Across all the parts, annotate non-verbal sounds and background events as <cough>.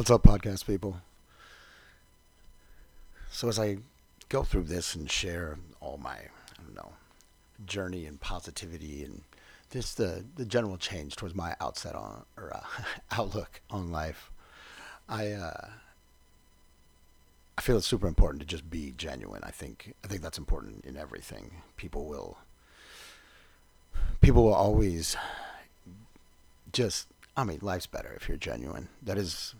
What's up, podcast people? So, as I go through this and share all my, I don't know, journey and positivity and just the, the general change towards my outset on or uh, <laughs> outlook on life, I uh, I feel it's super important to just be genuine. I think I think that's important in everything. People will people will always just I mean, life's better if you're genuine. That is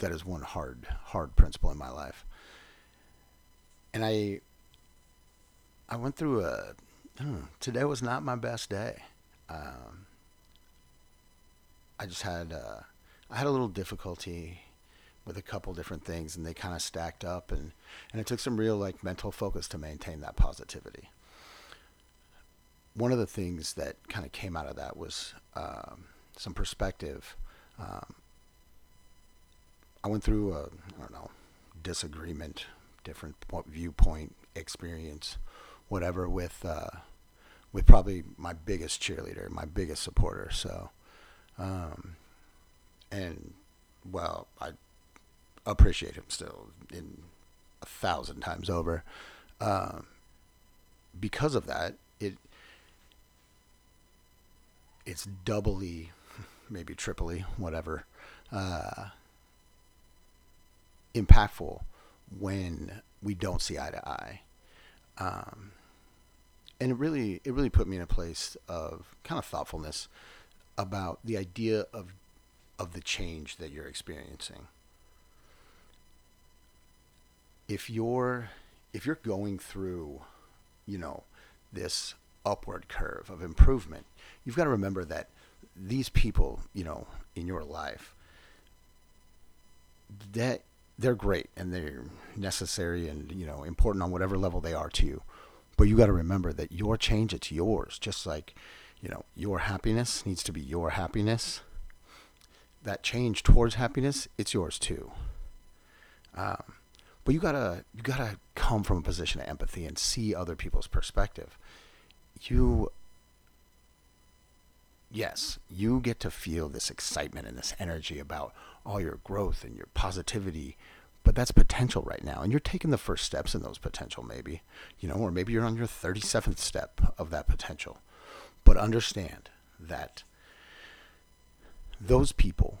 that is one hard hard principle in my life. And I I went through a today was not my best day. Um, I just had uh, I had a little difficulty with a couple different things, and they kind of stacked up, and and it took some real like mental focus to maintain that positivity. One of the things that kind of came out of that was um, some perspective. Um, I went through a I don't know disagreement, different viewpoint, experience, whatever with uh, with probably my biggest cheerleader, my biggest supporter. So, um, and well, I appreciate him still in a thousand times over. Um, because of that, it it's doubly, <laughs> maybe triply, whatever, uh, impactful when we don't see eye to eye. Um, and it really it really put me in a place of kind of thoughtfulness about the idea of of the change that you're experiencing. If you're if you're going through, you know, this upward curve of improvement, you've got to remember that these people, you know, in your life, that they're great and they're necessary and you know important on whatever level they are to you. But you got to remember that your change it's yours. Just like you know your happiness needs to be your happiness. That change towards happiness, it's yours too. Um, but you gotta you gotta come from a position of empathy and see other people's perspective. You yes, you get to feel this excitement and this energy about all your growth and your positivity but that's potential right now and you're taking the first steps in those potential maybe you know or maybe you're on your 37th step of that potential. But understand that those people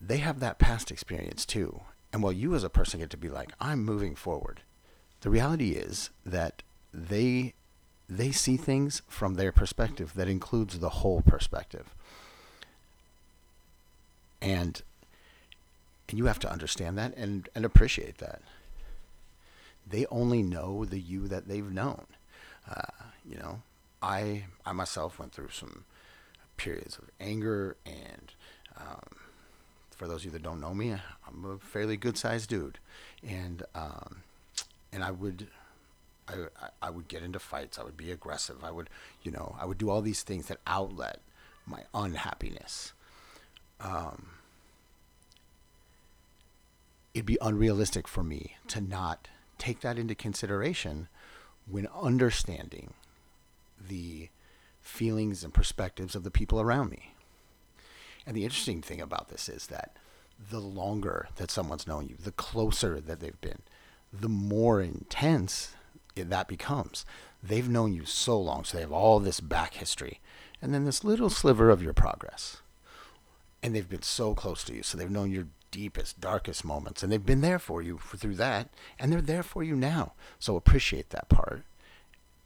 they have that past experience too and while you as a person get to be like i'm moving forward the reality is that they they see things from their perspective that includes the whole perspective. And and you have to understand that and, and appreciate that. They only know the you that they've known. Uh, you know, I I myself went through some periods of anger and um, for those of you that don't know me, I'm a fairly good sized dude, and um, and I would I, I would get into fights. I would be aggressive. I would you know I would do all these things that outlet my unhappiness. Um, it'd be unrealistic for me to not take that into consideration when understanding the feelings and perspectives of the people around me. And the interesting thing about this is that the longer that someone's known you, the closer that they've been, the more intense that becomes. They've known you so long, so they have all this back history, and then this little sliver of your progress. And they've been so close to you, so they've known your deepest, darkest moments. And they've been there for you for, through that, and they're there for you now. So appreciate that part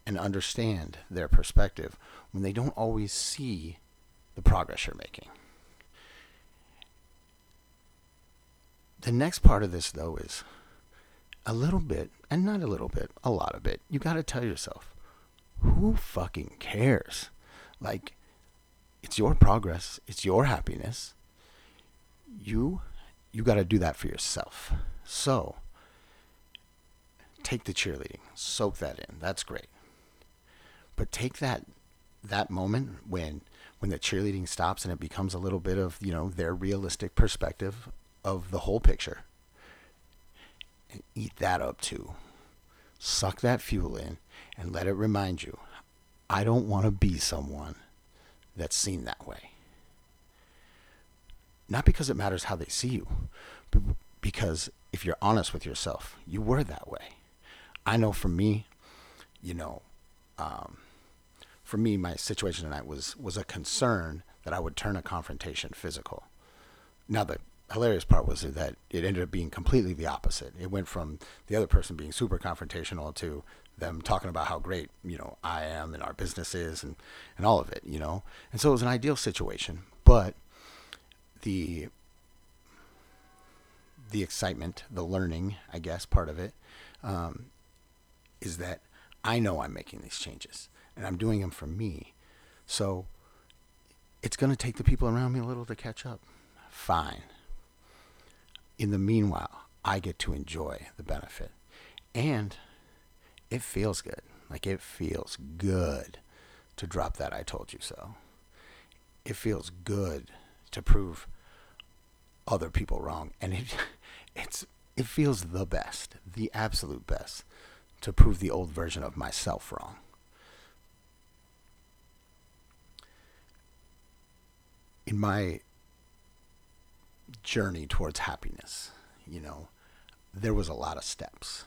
and understand their perspective when they don't always see the progress you're making. The next part of this, though, is a little bit, and not a little bit, a lot of it. You got to tell yourself, who fucking cares? Like, it's your progress, it's your happiness. You you got to do that for yourself. So, take the cheerleading, soak that in. That's great. But take that that moment when when the cheerleading stops and it becomes a little bit of, you know, their realistic perspective of the whole picture. And eat that up too. Suck that fuel in and let it remind you, I don't want to be someone that's seen that way not because it matters how they see you, but because if you're honest with yourself, you were that way. I know for me, you know, um, for me, my situation tonight was was a concern that I would turn a confrontation physical. Now the hilarious part was that it ended up being completely the opposite. It went from the other person being super confrontational to them talking about how great you know I am and our business is and and all of it, you know. And so it was an ideal situation, but the the excitement, the learning, I guess, part of it, um, is that I know I'm making these changes and I'm doing them for me. So it's going to take the people around me a little to catch up. Fine. In the meanwhile, I get to enjoy the benefit. And it feels good. Like it feels good to drop that I told you so. It feels good to prove other people wrong. And it <laughs> it's it feels the best, the absolute best, to prove the old version of myself wrong. In my journey towards happiness, you know, there was a lot of steps.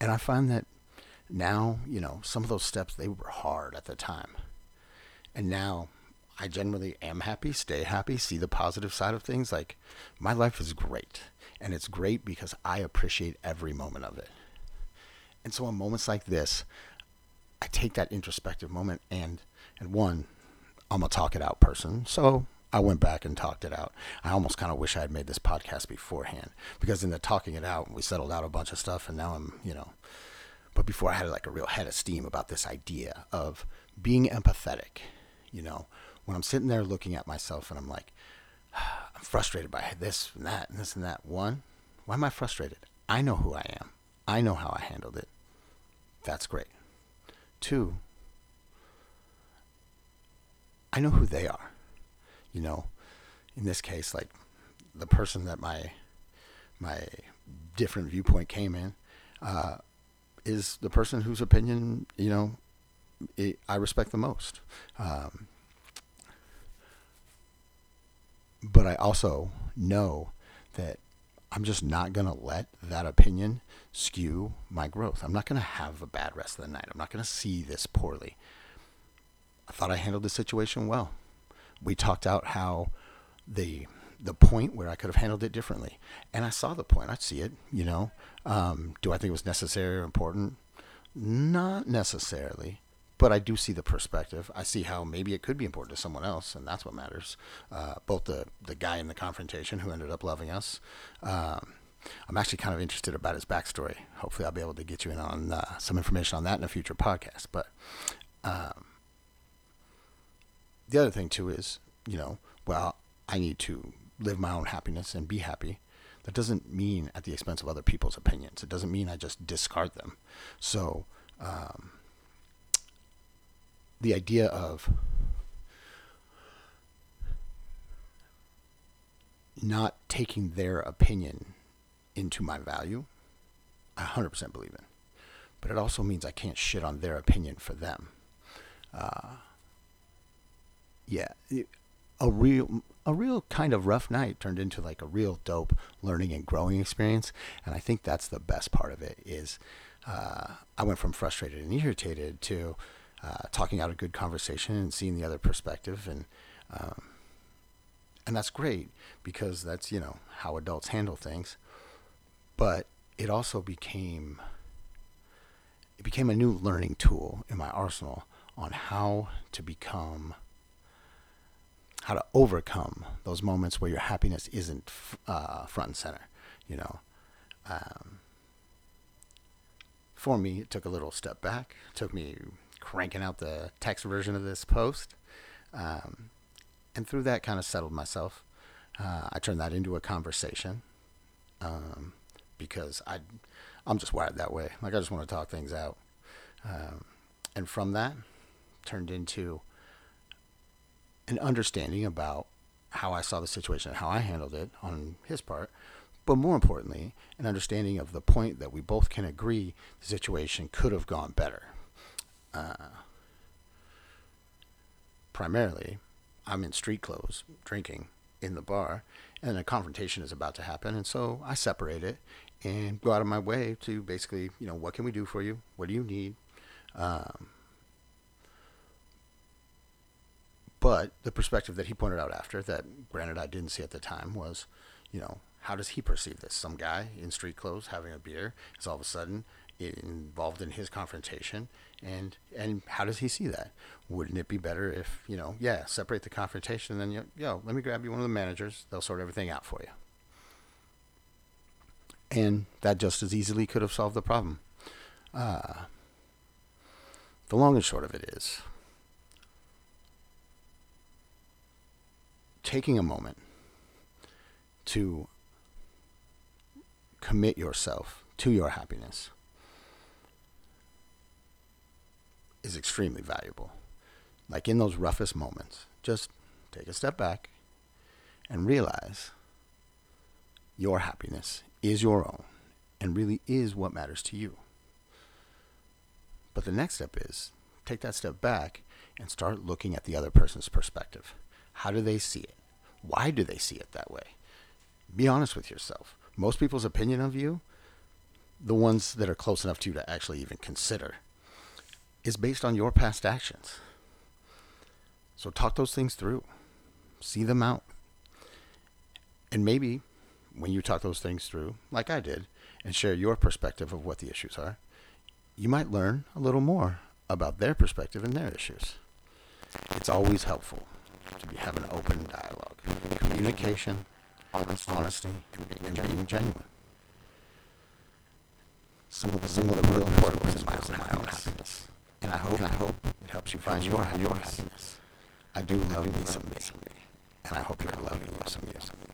And I find that now, you know, some of those steps they were hard at the time. And now I generally am happy, stay happy, see the positive side of things. Like my life is great. And it's great because I appreciate every moment of it. And so in moments like this, I take that introspective moment and and one, I'm a talk it out person. So I went back and talked it out. I almost kind of wish I had made this podcast beforehand because in the talking it out, we settled out a bunch of stuff and now I'm, you know, but before I had like a real head of steam about this idea of being empathetic, you know, when I'm sitting there looking at myself and I'm like, <sighs> I'm frustrated by this and that and this and that. One, why am I frustrated? I know who I am. I know how I handled it. That's great. Two, I know who they are. You know, in this case, like the person that my my different viewpoint came in uh, is the person whose opinion you know it, I respect the most. Um, but I also know that I'm just not going to let that opinion skew my growth. I'm not going to have a bad rest of the night. I'm not going to see this poorly. I thought I handled the situation well. We talked out how the the point where I could have handled it differently, and I saw the point. I see it. You know, um, do I think it was necessary or important? Not necessarily but I do see the perspective. I see how maybe it could be important to someone else, and that's what matters. Uh, both the the guy in the confrontation who ended up loving us. Um, I'm actually kind of interested about his backstory. Hopefully, I'll be able to get you in on uh, some information on that in a future podcast. But um, the other thing too is, you know, well, I need to live my own happiness and be happy. That doesn't mean at the expense of other people's opinions. It doesn't mean I just discard them. So. Um, the idea of not taking their opinion into my value, I 100% believe in. But it also means I can't shit on their opinion for them. Uh, yeah, a real a real kind of rough night turned into like a real dope learning and growing experience, and I think that's the best part of it. Is uh, I went from frustrated and irritated to uh, talking out a good conversation and seeing the other perspective. And um, and that's great because that's you know how adults handle things. But it also became it became a new learning tool in my arsenal on how to become how to overcome those moments where your happiness isn't uh, front and center you know? Um, for me it took a little step back it took me cranking out the text version of this post. Um, and through that, kind of settled myself. Uh, I turned that into a conversation um, because I, I'm just wired that way. Like I just want to talk things out. Um, and from that, turned into an understanding about how I saw the situation and how I handled it on his part. But more importantly, an understanding of the point that we both can agree the situation could have gone better uh, primarily, I'm in street clothes drinking, in the bar, and a confrontation is about to happen, and so I separate it and go out of my way to basically, you know, what can we do for you? What do you need? Um, but the perspective that he pointed out after, that granted I didn't see at the time, was, you know, how does he perceive this? Some guy in street clothes having a beer is all of a sudden involved in his confrontation, and and how does he see that? Wouldn't it be better if you know, yeah, separate the confrontation, and then you, yo, let me grab you one of the managers. They'll sort everything out for you. And that just as easily could have solved the problem. Uh, the long and short of it is taking a moment to commit yourself to your happiness is extremely valuable. Like in those roughest moments, just take a step back and realize your happiness is your own and really is what matters to you. But the next step is take that step back and start looking at the other person's perspective. How do they see it? Why do they see it that way? Be honest with yourself. Most people's opinion of you, the ones that are close enough to you to actually even consider, is based on your past actions. So talk those things through, see them out. And maybe when you talk those things through, like I did, and share your perspective of what the issues are, you might learn a little more about their perspective and their issues. It's always helpful to have an open dialogue, communication, honesty, honesty and being genuine. Some of the, some of the real important ones in my own happiness. And I hope, and I hope it helps you find your, your happiness. I do love you someday, someday. And I hope you're loving me someday, someday.